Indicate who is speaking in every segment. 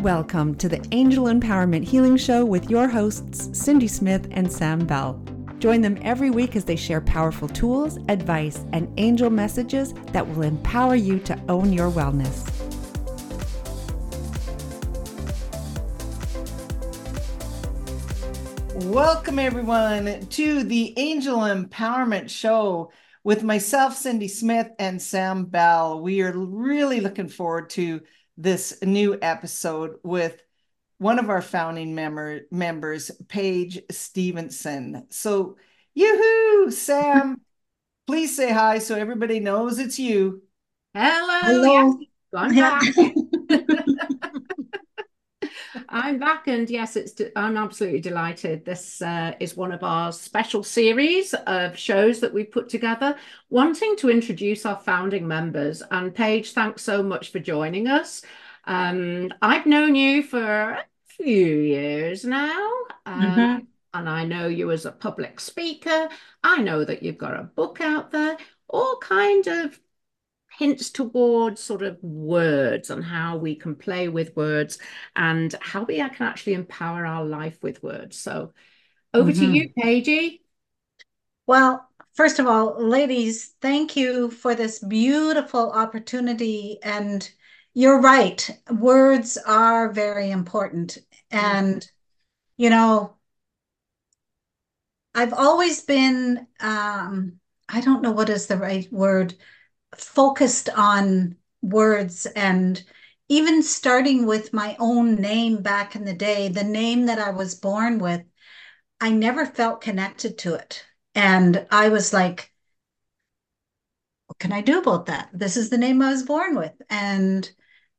Speaker 1: Welcome to the Angel Empowerment Healing Show with your hosts, Cindy Smith and Sam Bell. Join them every week as they share powerful tools, advice, and angel messages that will empower you to own your wellness.
Speaker 2: Welcome, everyone, to the Angel Empowerment Show with myself, Cindy Smith, and Sam Bell. We are really looking forward to this new episode with one of our founding member, members, Paige Stevensen. So, yoo-hoo, Sam, please say hi so everybody knows it's you.
Speaker 3: Hello. Hello. I'm back. And yes, it's. I'm absolutely delighted. This uh, is one of our special series of shows that we've put together, wanting to introduce our founding members. And Paige, thanks so much for joining us. Um, I've known you for a few years now. Um, mm-hmm. And I know you as a public speaker. I know that you've got a book out there, all kind of hints towards sort of words and how we can play with words and how we can actually empower our life with words. So over mm-hmm. to you, Paige.
Speaker 4: Well, first of all, ladies, thank you for this beautiful opportunity and you're right. Words are very important. And, you know, I've always been, um, I don't know what is the right word, focused on words and even starting with my own name back in the day, the name that I was born with, I never felt connected to it. And I was like, what can I do about that? This is the name I was born with. And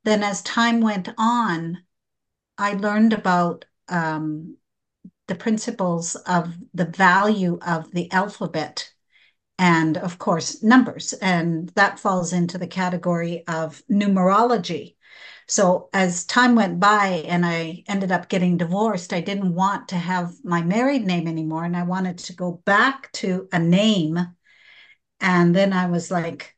Speaker 4: then as time went on, I learned about um, the principles of the value of the alphabet and, of course, numbers. And that falls into the category of numerology. So as time went by and I ended up getting divorced, I didn't want to have my married name anymore. And I wanted to go back to a name. And then I was like,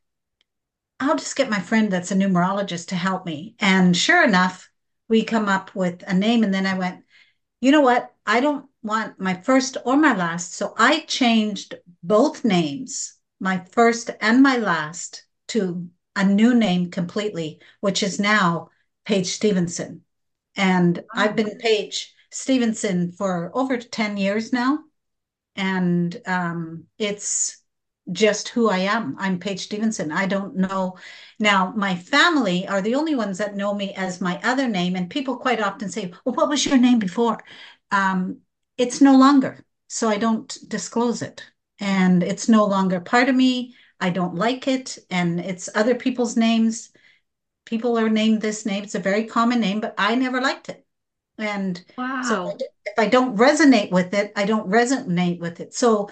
Speaker 4: I'll just get my friend that's a numerologist to help me. And sure enough, we come up with a name. And then I went, you know what? I don't want my first or my last. So I changed both names, my first and my last, to a new name completely, which is now Paige Stevensen. And I've been Paige Stevensen for over 10 years now. And um, it's just who I am. I'm Paige Stevensen. I don't know. Now, my family are the only ones that know me as my other name. And people quite often say, Well, what was your name before? Um, it's no longer. So I don't disclose it. And it's no longer part of me. I don't like it. And it's other people's names. People are named this name. It's a very common name, but I never liked it. And wow. so if I don't resonate with it, I don't resonate with it. So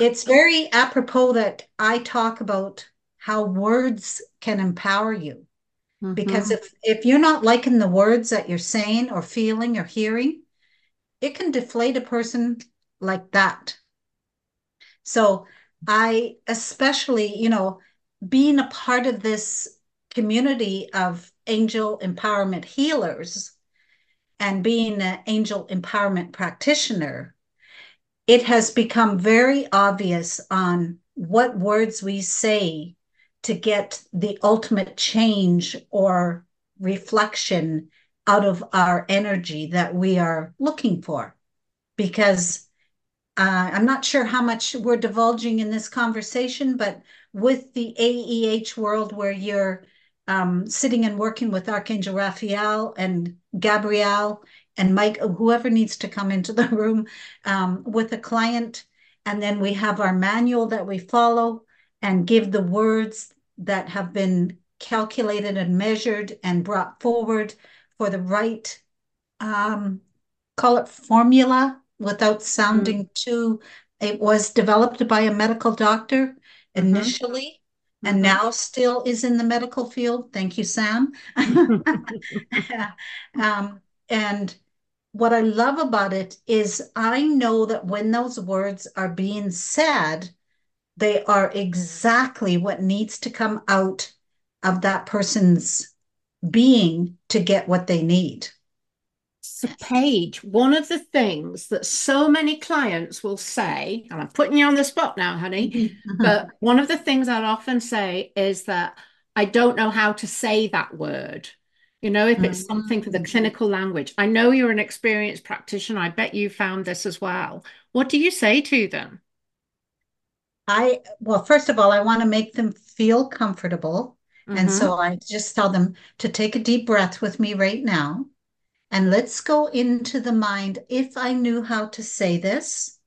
Speaker 4: it's very apropos that I talk about how words can empower you. Mm-hmm. Because if if you're not liking the words that you're saying or feeling or hearing, it can deflate a person like that. So I especially, you know, being a part of this community of angel empowerment healers and being an angel empowerment practitioner it has become very obvious on what words we say to get the ultimate change or reflection out of our energy that we are looking for. Because uh, I'm not sure how much we're divulging in this conversation, but with the AEH world where you're um, sitting and working with Archangel Raphael and Gabrielle and Mike, whoever needs to come into the room um, with a client. And then we have our manual that we follow and give the words that have been calculated and measured and brought forward for the right, um, call it formula without sounding mm-hmm. too. It was developed by a medical doctor mm-hmm. initially. Mm-hmm. And now still is in the medical field. Thank you, Sam. um, and what I love about it is I know that when those words are being said, they are exactly what needs to come out of that person's being to get what they need.
Speaker 3: So, Paige, one of the things that so many clients will say, and I'm putting you on the spot now, honey, but one of the things I'll often say is that I don't know how to say that word. You know, if it's something for the mm-hmm. clinical language. I know you're an experienced practitioner. I bet you found this as well. What do you say to them?
Speaker 4: I, well, first of all, I want to make them feel comfortable. Mm-hmm. And so I just tell them to take a deep breath with me right now. And let's go into the mind. If I knew how to say this,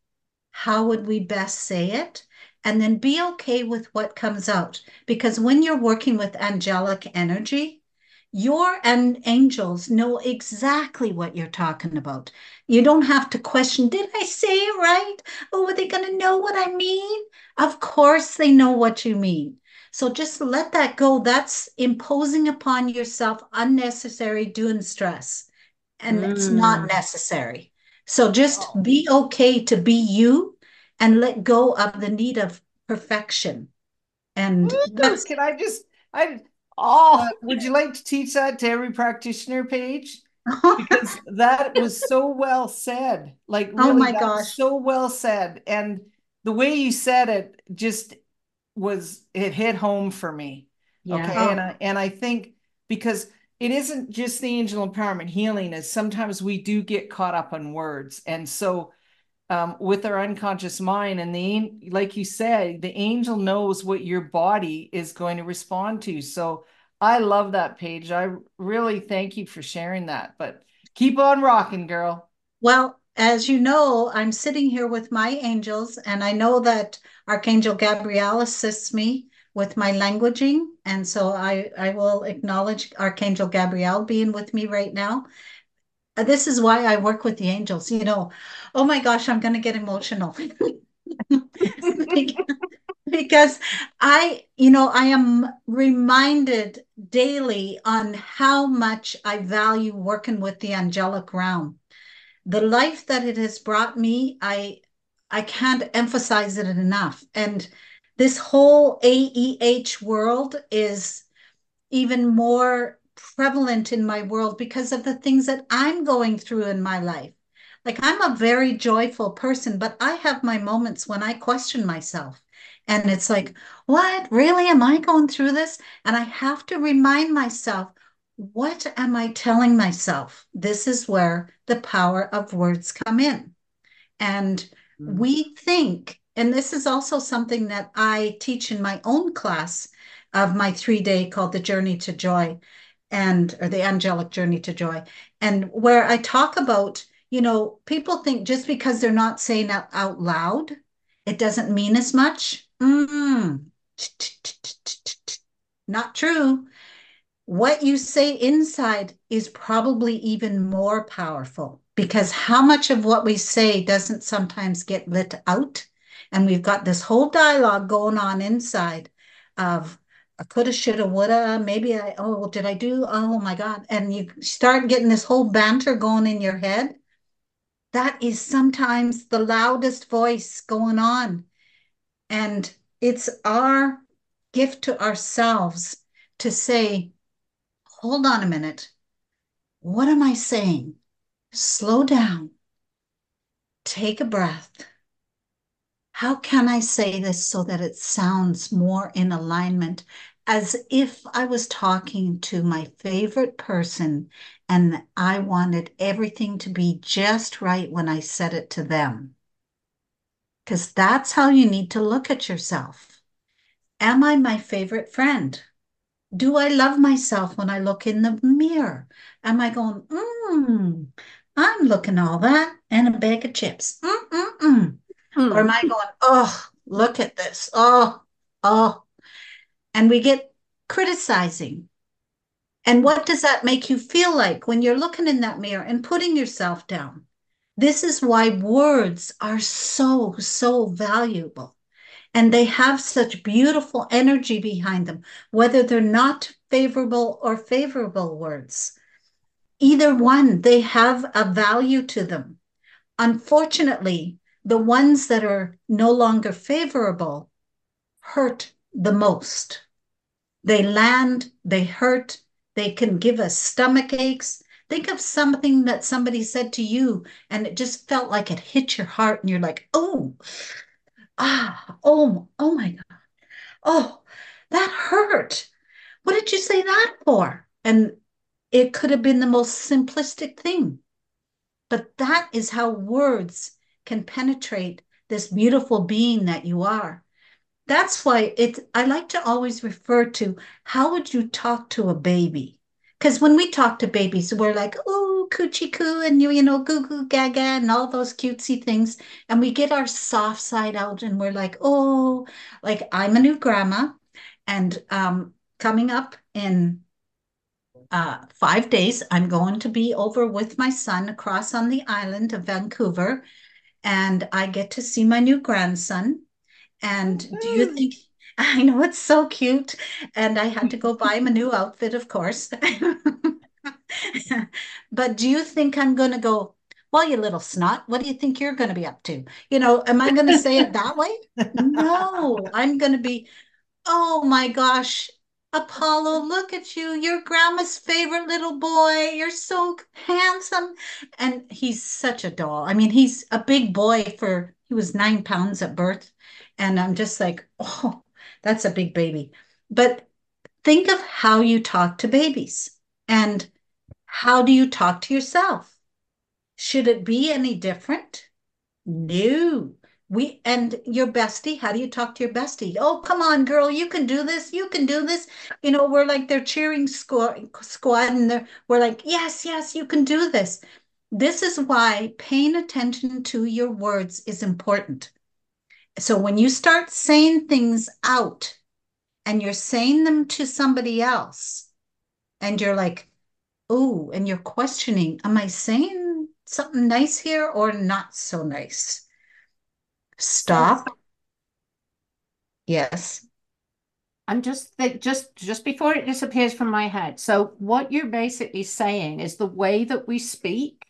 Speaker 4: how would we best say it? And then be okay with what comes out. Because when you're working with angelic energy, your and angels know exactly what you're talking about. You don't have to question, did I say it right? Oh, are they going to know what I mean? Of course, they know what you mean. So just let that go. That's imposing upon yourself unnecessary doing stress and mm. it's not mm. necessary. So just oh. be okay to be you and let go of the need of perfection. And
Speaker 2: that's can I just I oh uh, would you like to teach that to every practitioner Paige? because that was so well said. Like oh really, oh my gosh, so well said. And the way you said it just was it hit home for me. Yeah. Okay. Oh. And I and I think because it isn't just the angel empowerment healing is sometimes we do get caught up on words and so um, with our unconscious mind and the like you said the angel knows what your body is going to respond to so i love that Paige. i really thank you for sharing that but keep on rocking girl
Speaker 4: well as you know i'm sitting here with my angels and i know that archangel gabriel assists me with my languaging. And so I, I will acknowledge Archangel Gabriel being with me right now. Uh, this is why I work with the angels. You know, oh my gosh, I'm going to get emotional. because I, you know, I am reminded daily on how much I value working with the angelic realm. The life that it has brought me, I I can't emphasize it enough. And this whole AEH world is even more prevalent in my world because of the things that I'm going through in my life. Like I'm a very joyful person, but I have my moments when I question myself. And it's like, what? Really? Am I going through this? And I have to remind myself, what am I telling myself? This is where the power of words come in. And mm-hmm. we think and this is also something that I teach in my own class of my three day called The Journey to Joy and or the angelic journey to joy and where i talk about you know people think just because they're not saying it out loud it doesn't mean as much mm. not true what you say inside is probably even more powerful because how much of what we say doesn't sometimes get lit out and we've got this whole dialogue going on inside of I coulda, shoulda, woulda, maybe I, oh, did I do? Oh my God. And you start getting this whole banter going in your head. That is sometimes the loudest voice going on. And it's our gift to ourselves to say, hold on a minute. What am I saying? Slow down. Take a breath how can I say this so that it sounds more in alignment as if I was talking to my favorite person and I wanted everything to be just right when I said it to them? Because that's how you need to look at yourself. Am I my favorite friend? Do I love myself when I look in the mirror? Am I going, mm, I'm looking all that and a bag of chips? Mm-mm-mm. Hmm. Or am I going, oh, look at this. Oh, oh. And we get criticizing. And what does that make you feel like when you're looking in that mirror and putting yourself down? This is why words are so, so valuable. And they have such beautiful energy behind them, whether they're not favorable or favorable words. Either one, they have a value to them. Unfortunately, the ones that are no longer favorable hurt the most. They land, they hurt, They can give us stomach aches. Think of something that somebody said to you and it just felt like it hit your heart and you're like, oh, ah, oh, oh my God. Oh, that hurt. What did you say that for? And it could have been the most simplistic thing. But that is how words can penetrate this beautiful being that you are. That's why it I like to always refer to how would you talk to a baby? Because when we talk to babies, we're like, oh, coochie coo, and you, you know, goo goo gaga, and all those cutesy things. And we get our soft side out and we're like, oh, like I'm a new grandma. And um, coming up in uh, five days, I'm going to be over with my son across on the island of Vancouver. And I get to see my new grandson. And do you think I know it's so cute. And I had to go buy him a new outfit, of course. but do you think I'm going to go, well, you little snot, what do you think you're going to be up to? You know, am I going to say it that way? No, I'm going to be, oh my gosh, Apollo, look at you. You're grandma's favorite little boy. You're so handsome. And he's such a doll. I mean, he's a big boy for, he was nine pounds at birth. And I'm just like, oh, that's a big baby. But think of how you talk to babies and how do you talk to yourself? Should it be any different? No. We and your bestie, how do you talk to your bestie? Oh, come on, girl, you can do this. You can do this. You know, we're like they're cheering squad, squad and we're like, yes, yes, you can do this. This is why paying attention to your words is important. So when you start saying things out and you're saying them to somebody else, and you're like, oh, and you're questioning, am I saying something nice here or not so nice? Stop. Yes.
Speaker 3: I'm just think just just before it disappears from my head. So what you're basically saying is the way that we speak.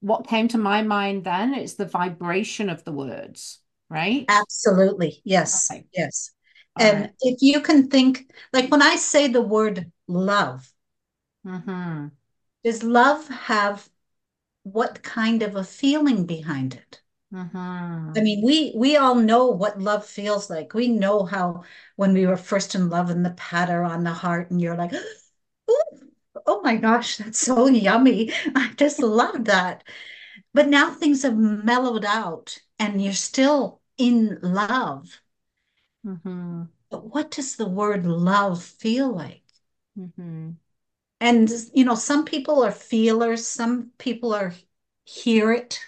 Speaker 3: What came to my mind then is the vibration of the words right?
Speaker 4: Absolutely. Yes. Okay. Yes. All and right. if you can think, like when I say the word love, mm-hmm. does love have what kind of a feeling behind it? Mm-hmm. I mean, we we all know what love feels like. We know how when we were first in love and the patter on the heart, and you're like, oh my gosh, that's so yummy. I just love that. But now things have mellowed out, and you're still in love. Mm-hmm. But what does the word love feel like? Mm-hmm. And, you know, some people are feelers, some people are hear it.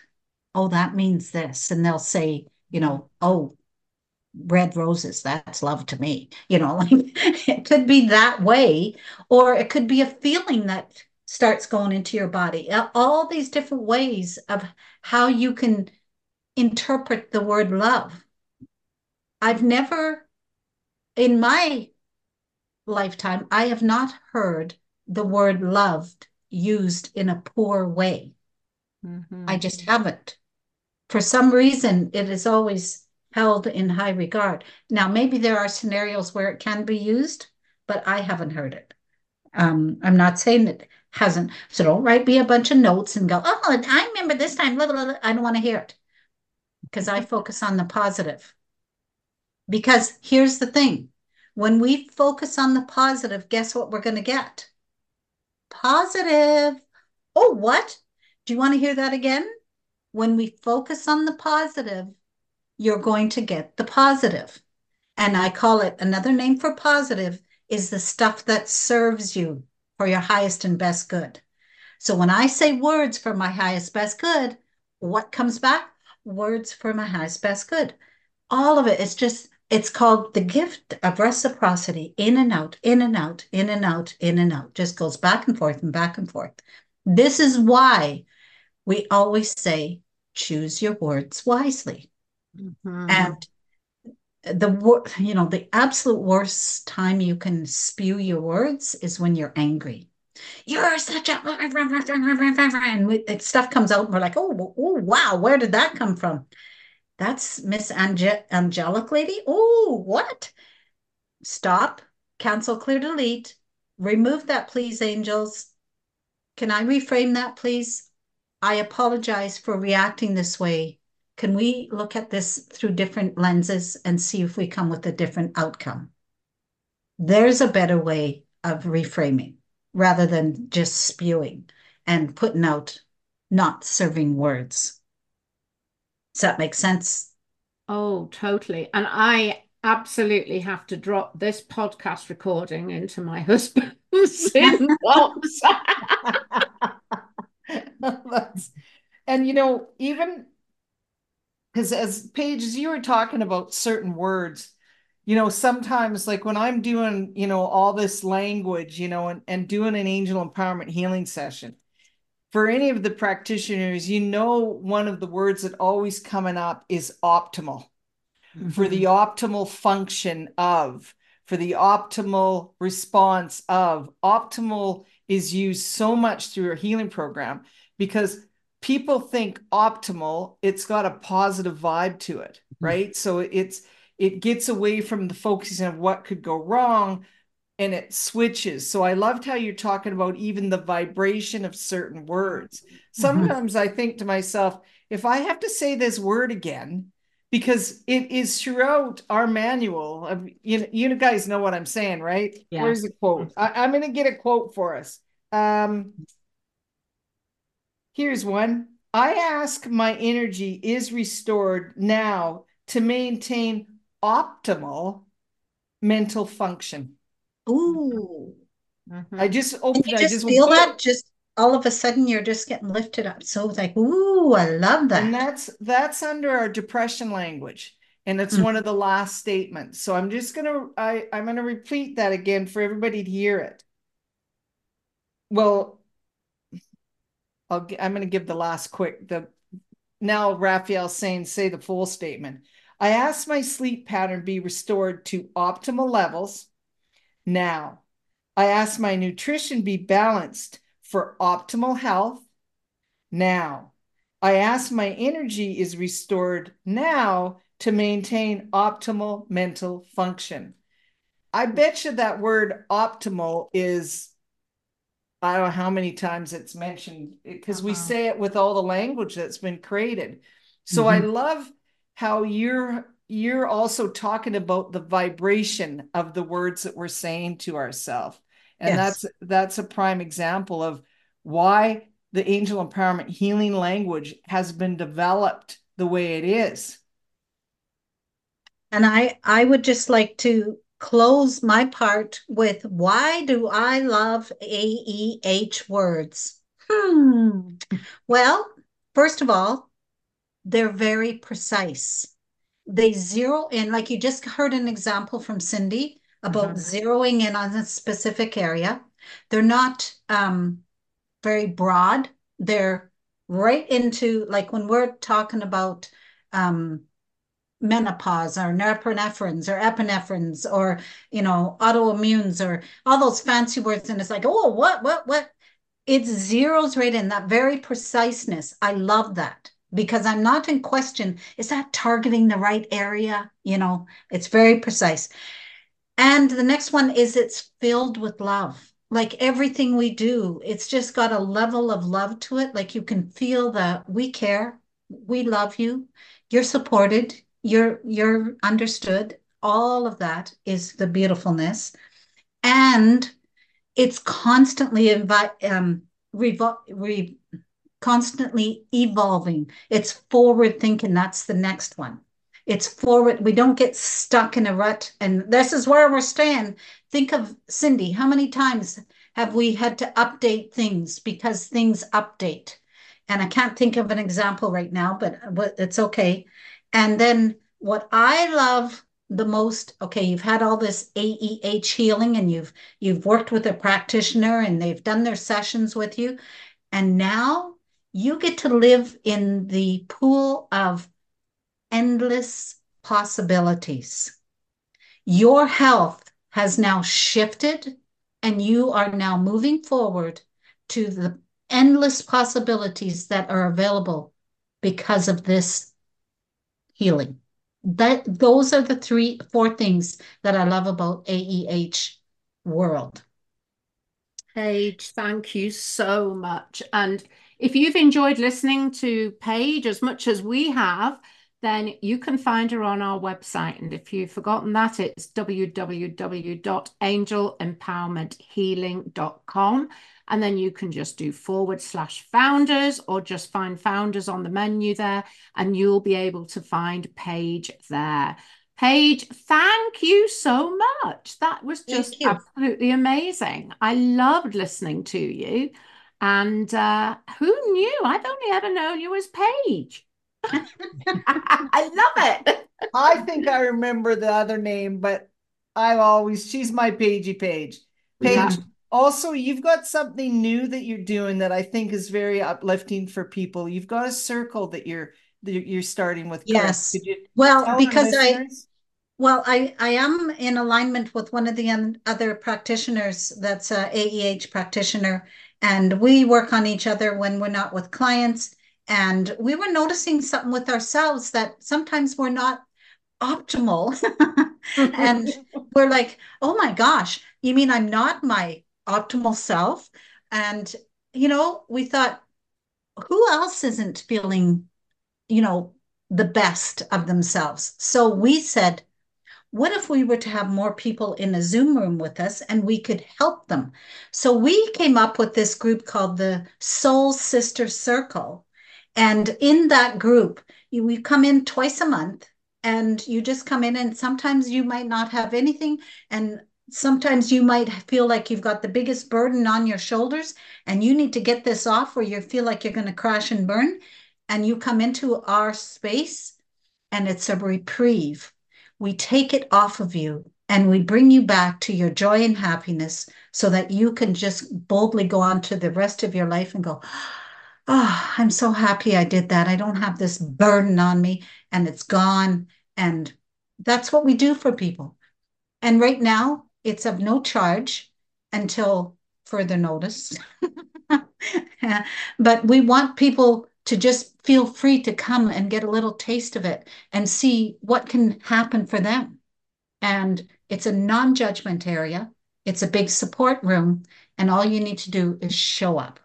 Speaker 4: Oh, that means this. And they'll say, you know, oh, red roses, that's love to me. You know, like it could be that way, or it could be a feeling that starts going into your body. All these different ways of how you can interpret the word love. I've never, in my lifetime, I have not heard the word loved used in a poor way. Mm-hmm. I just haven't. For some reason, it is always held in high regard. Now, maybe there are scenarios where it can be used, but I haven't heard it. Um, I'm not saying it hasn't. So don't write me a bunch of notes and go, oh, I remember this time. Blah, blah, blah. I don't want to hear it because I focus on the positive. Because here's the thing when we focus on the positive, guess what we're going to get? Positive. Oh, what? Do you want to hear that again? When we focus on the positive, you're going to get the positive. And I call it another name for positive is the stuff that serves you for your highest and best good. So when I say words for my highest best good, what comes back? Words for my highest best good. All of. It's just, it's called the gift of reciprocity in and out, in and out, in and out, in and out. Just goes back and forth and back and forth. This is why we always say, choose your words wisely. Mm-hmm. And the you know the absolute worst time you can spew your words is when you're angry you're such a and stuff comes out and we're like oh, oh wow where did that come from that's miss Ange- angelic lady oh what stop cancel clear delete remove that, please, angels. Can I reframe that, please? I apologize for reacting this way. Can we look at this through different lenses and see if we come with a different outcome? There's a better way of reframing rather than just spewing and putting out not serving words. Does that make sense?
Speaker 3: Oh, totally. And I absolutely have to drop this podcast recording into my husband's inbox.
Speaker 2: and you know, even because as Paige, as you were talking about certain words, you know, sometimes like when I'm doing, you know, all this language, you know, and, and doing an angel empowerment healing session, for any of the practitioners, you know, one of the words that always coming up is optimal mm-hmm. for the optimal function of, for the optimal response of. Optimal is used so much through a healing program because people think optimal, it's got a positive vibe to it, mm-hmm. right? So it's, it gets away from the focusing of what could go wrong and it switches. So I loved how you're talking about even the vibration of certain words. Mm-hmm. Sometimes mm-hmm. I think to myself, if I have to say this word again, because it is throughout our manual. Of, you, you guys know what I'm saying, right? Yeah. Where's the quote? I, am going to get a quote for us. Um, here's one. I ask my energy is restored now to maintain optimal mental function.
Speaker 4: Ooh.
Speaker 2: Mm-hmm. I just opened.
Speaker 4: you just, just feel that just all of a sudden you're just getting lifted up. So it's like, ooh, I love that.
Speaker 2: And that's that's under our depression language. And it's mm-hmm. one of the last statements. So I'm just gonna I, I'm gonna repeat that again for everybody to hear it. Well, I'll I'm gonna give the last quick the now Raphael saying say the full statement. I ask my sleep pattern be restored to optimal levels now. I ask my nutrition be balanced for optimal health now. I ask my energy is restored now to maintain optimal mental function. I bet you that word optimal is, I don't know how many times it's mentioned because uh-huh. we say it with all the language that's been created. So mm-hmm. I love how you're you're also talking about the vibration of the words that we're saying to ourselves and yes. that's that's a prime example of why the angel empowerment healing language has been developed the way it is.
Speaker 4: And i i would just like to close my part with why do i love aeh words? Hmm. Well first of all they're very precise they zero in like you just heard an example from cindy about mm-hmm. zeroing in on a specific area. They're not um, very broad. They're right into like when we're talking about um, menopause or norepinephrines or epinephrines or you know autoimmunes or all those fancy words and it's like oh what what what it zeroes right in that very preciseness i love that because i'm not in question is that targeting the right area you know it's very precise and the next one is it's filled with love. Like everything we do, it's just got a level of love to it. Like you can feel that we care, we love you, you're supported, you're you're understood. All of that is the beautifulness. And it's constantly invite um, revol- re- constantly evolving. It's forward thinking. That's the next one. It's forward. We don't get stuck in a rut. And this is where we're staying. Think of Cindy. How many times have we had to update things because things update? And I can't think of an example right now, but, it's okay. And then what I love the most okay you've had all this aeh healing and you've you've worked with a practitioner and they've done their sessions with you and now you get to live in the pool of endless possibilities. Your health has now shifted, and you are now moving forward to the endless possibilities that are available because of this healing. That those are the three, four things that I love about AEH world.
Speaker 3: Paige, thank you so much. And if you've enjoyed listening to Paige as much as we have, then you can find her on our website. And if you've forgotten that, it's www.angelempowermenthealing.com. And then you can just do forward slash founders or just find founders on the menu there, and you'll be able to find Paige there. Paige, thank you so much. That was just absolutely amazing. I loved listening to you. And uh, who knew? I've only ever known you as Paige. I love it.
Speaker 2: I think I remember the other name, but I always, she's my Pagey Page. Paige, yeah. also, you've got something new that you're doing that I think is very uplifting for people. You've got a circle that you're you're starting with.
Speaker 4: Yes. Well, because I well, I, I am in alignment with one of the other practitioners that's a AEH practitioner, and we work on each other when we're not with clients. And we were noticing something with ourselves that sometimes we're not optimal. and we're like, oh my gosh, you mean I'm not my optimal self? And, you know, we thought, who else isn't feeling, you know, the best of themselves? So we said, what if we were to have more people in a Zoom room with us and we could help them? So we came up with this group called the Soul Sister Circle. And in that group, you, we come in twice a month and you just come in and sometimes you might not have anything and sometimes you might feel like you've got the biggest burden on your shoulders and you need to get this off or you feel like you're going to crash and burn and you come into our space and it's a reprieve we take it off of you and we bring you back to your joy and happiness so that you can just boldly go on to the rest of your life and go, Oh, I'm so happy I did that. I don't have this burden on me and it's gone. And that's what we do for people. And right now, it's of no charge until further notice. but we want people to just feel free to come and get a little taste of it and see what can happen for them. And it's a non judgment area, it's a big support room, and all you need to do is show up.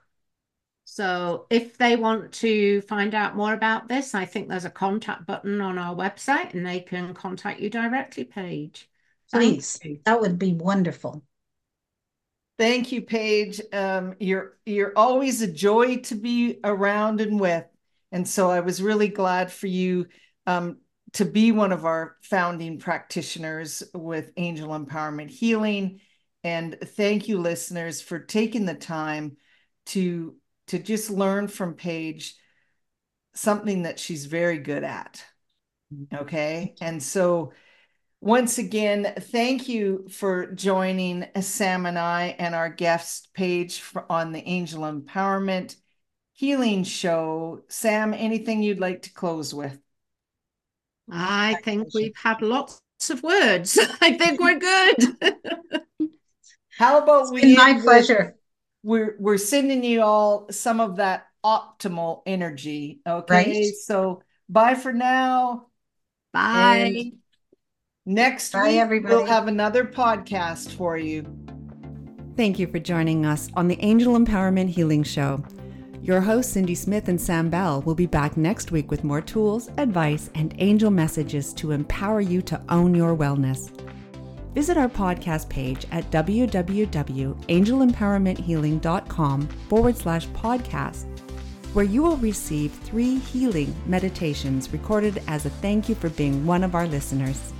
Speaker 3: So, if they want to find out more about this, I think there's a contact button on our website and they can contact you directly, Paige.
Speaker 4: Please, that would be wonderful.
Speaker 2: Thank you, Paige. Um, you're you're always a joy to be around and with, and so I was really glad for you um, to be one of our founding practitioners with Angel Empowerment Healing. And thank you, listeners, for taking the time to to just learn from Paige something that she's very good at. Okay, and so once again, thank you for joining Sam and I and our guest Paige on the Angel Empowerment Healing Show. Sam, anything you'd like to close with?
Speaker 3: I think we've had lots of words. I think we're good.
Speaker 2: How about we?
Speaker 4: my pleasure.
Speaker 2: We're we're sending you all some of that optimal energy. Okay, right. so bye for now.
Speaker 3: Bye.
Speaker 2: And Next Bye, week, everybody. we'll have another podcast for you.
Speaker 1: Thank you for joining us on the Angel Empowerment Healing Show. Your hosts, Cindy Smith and Sam Bell, will be back next week with more tools, advice, and angel messages to empower you to own your wellness. Visit our podcast page at www.angelempowermenthealing.com forward slash podcast, where you will receive three healing meditations recorded as a thank you for being one of our listeners.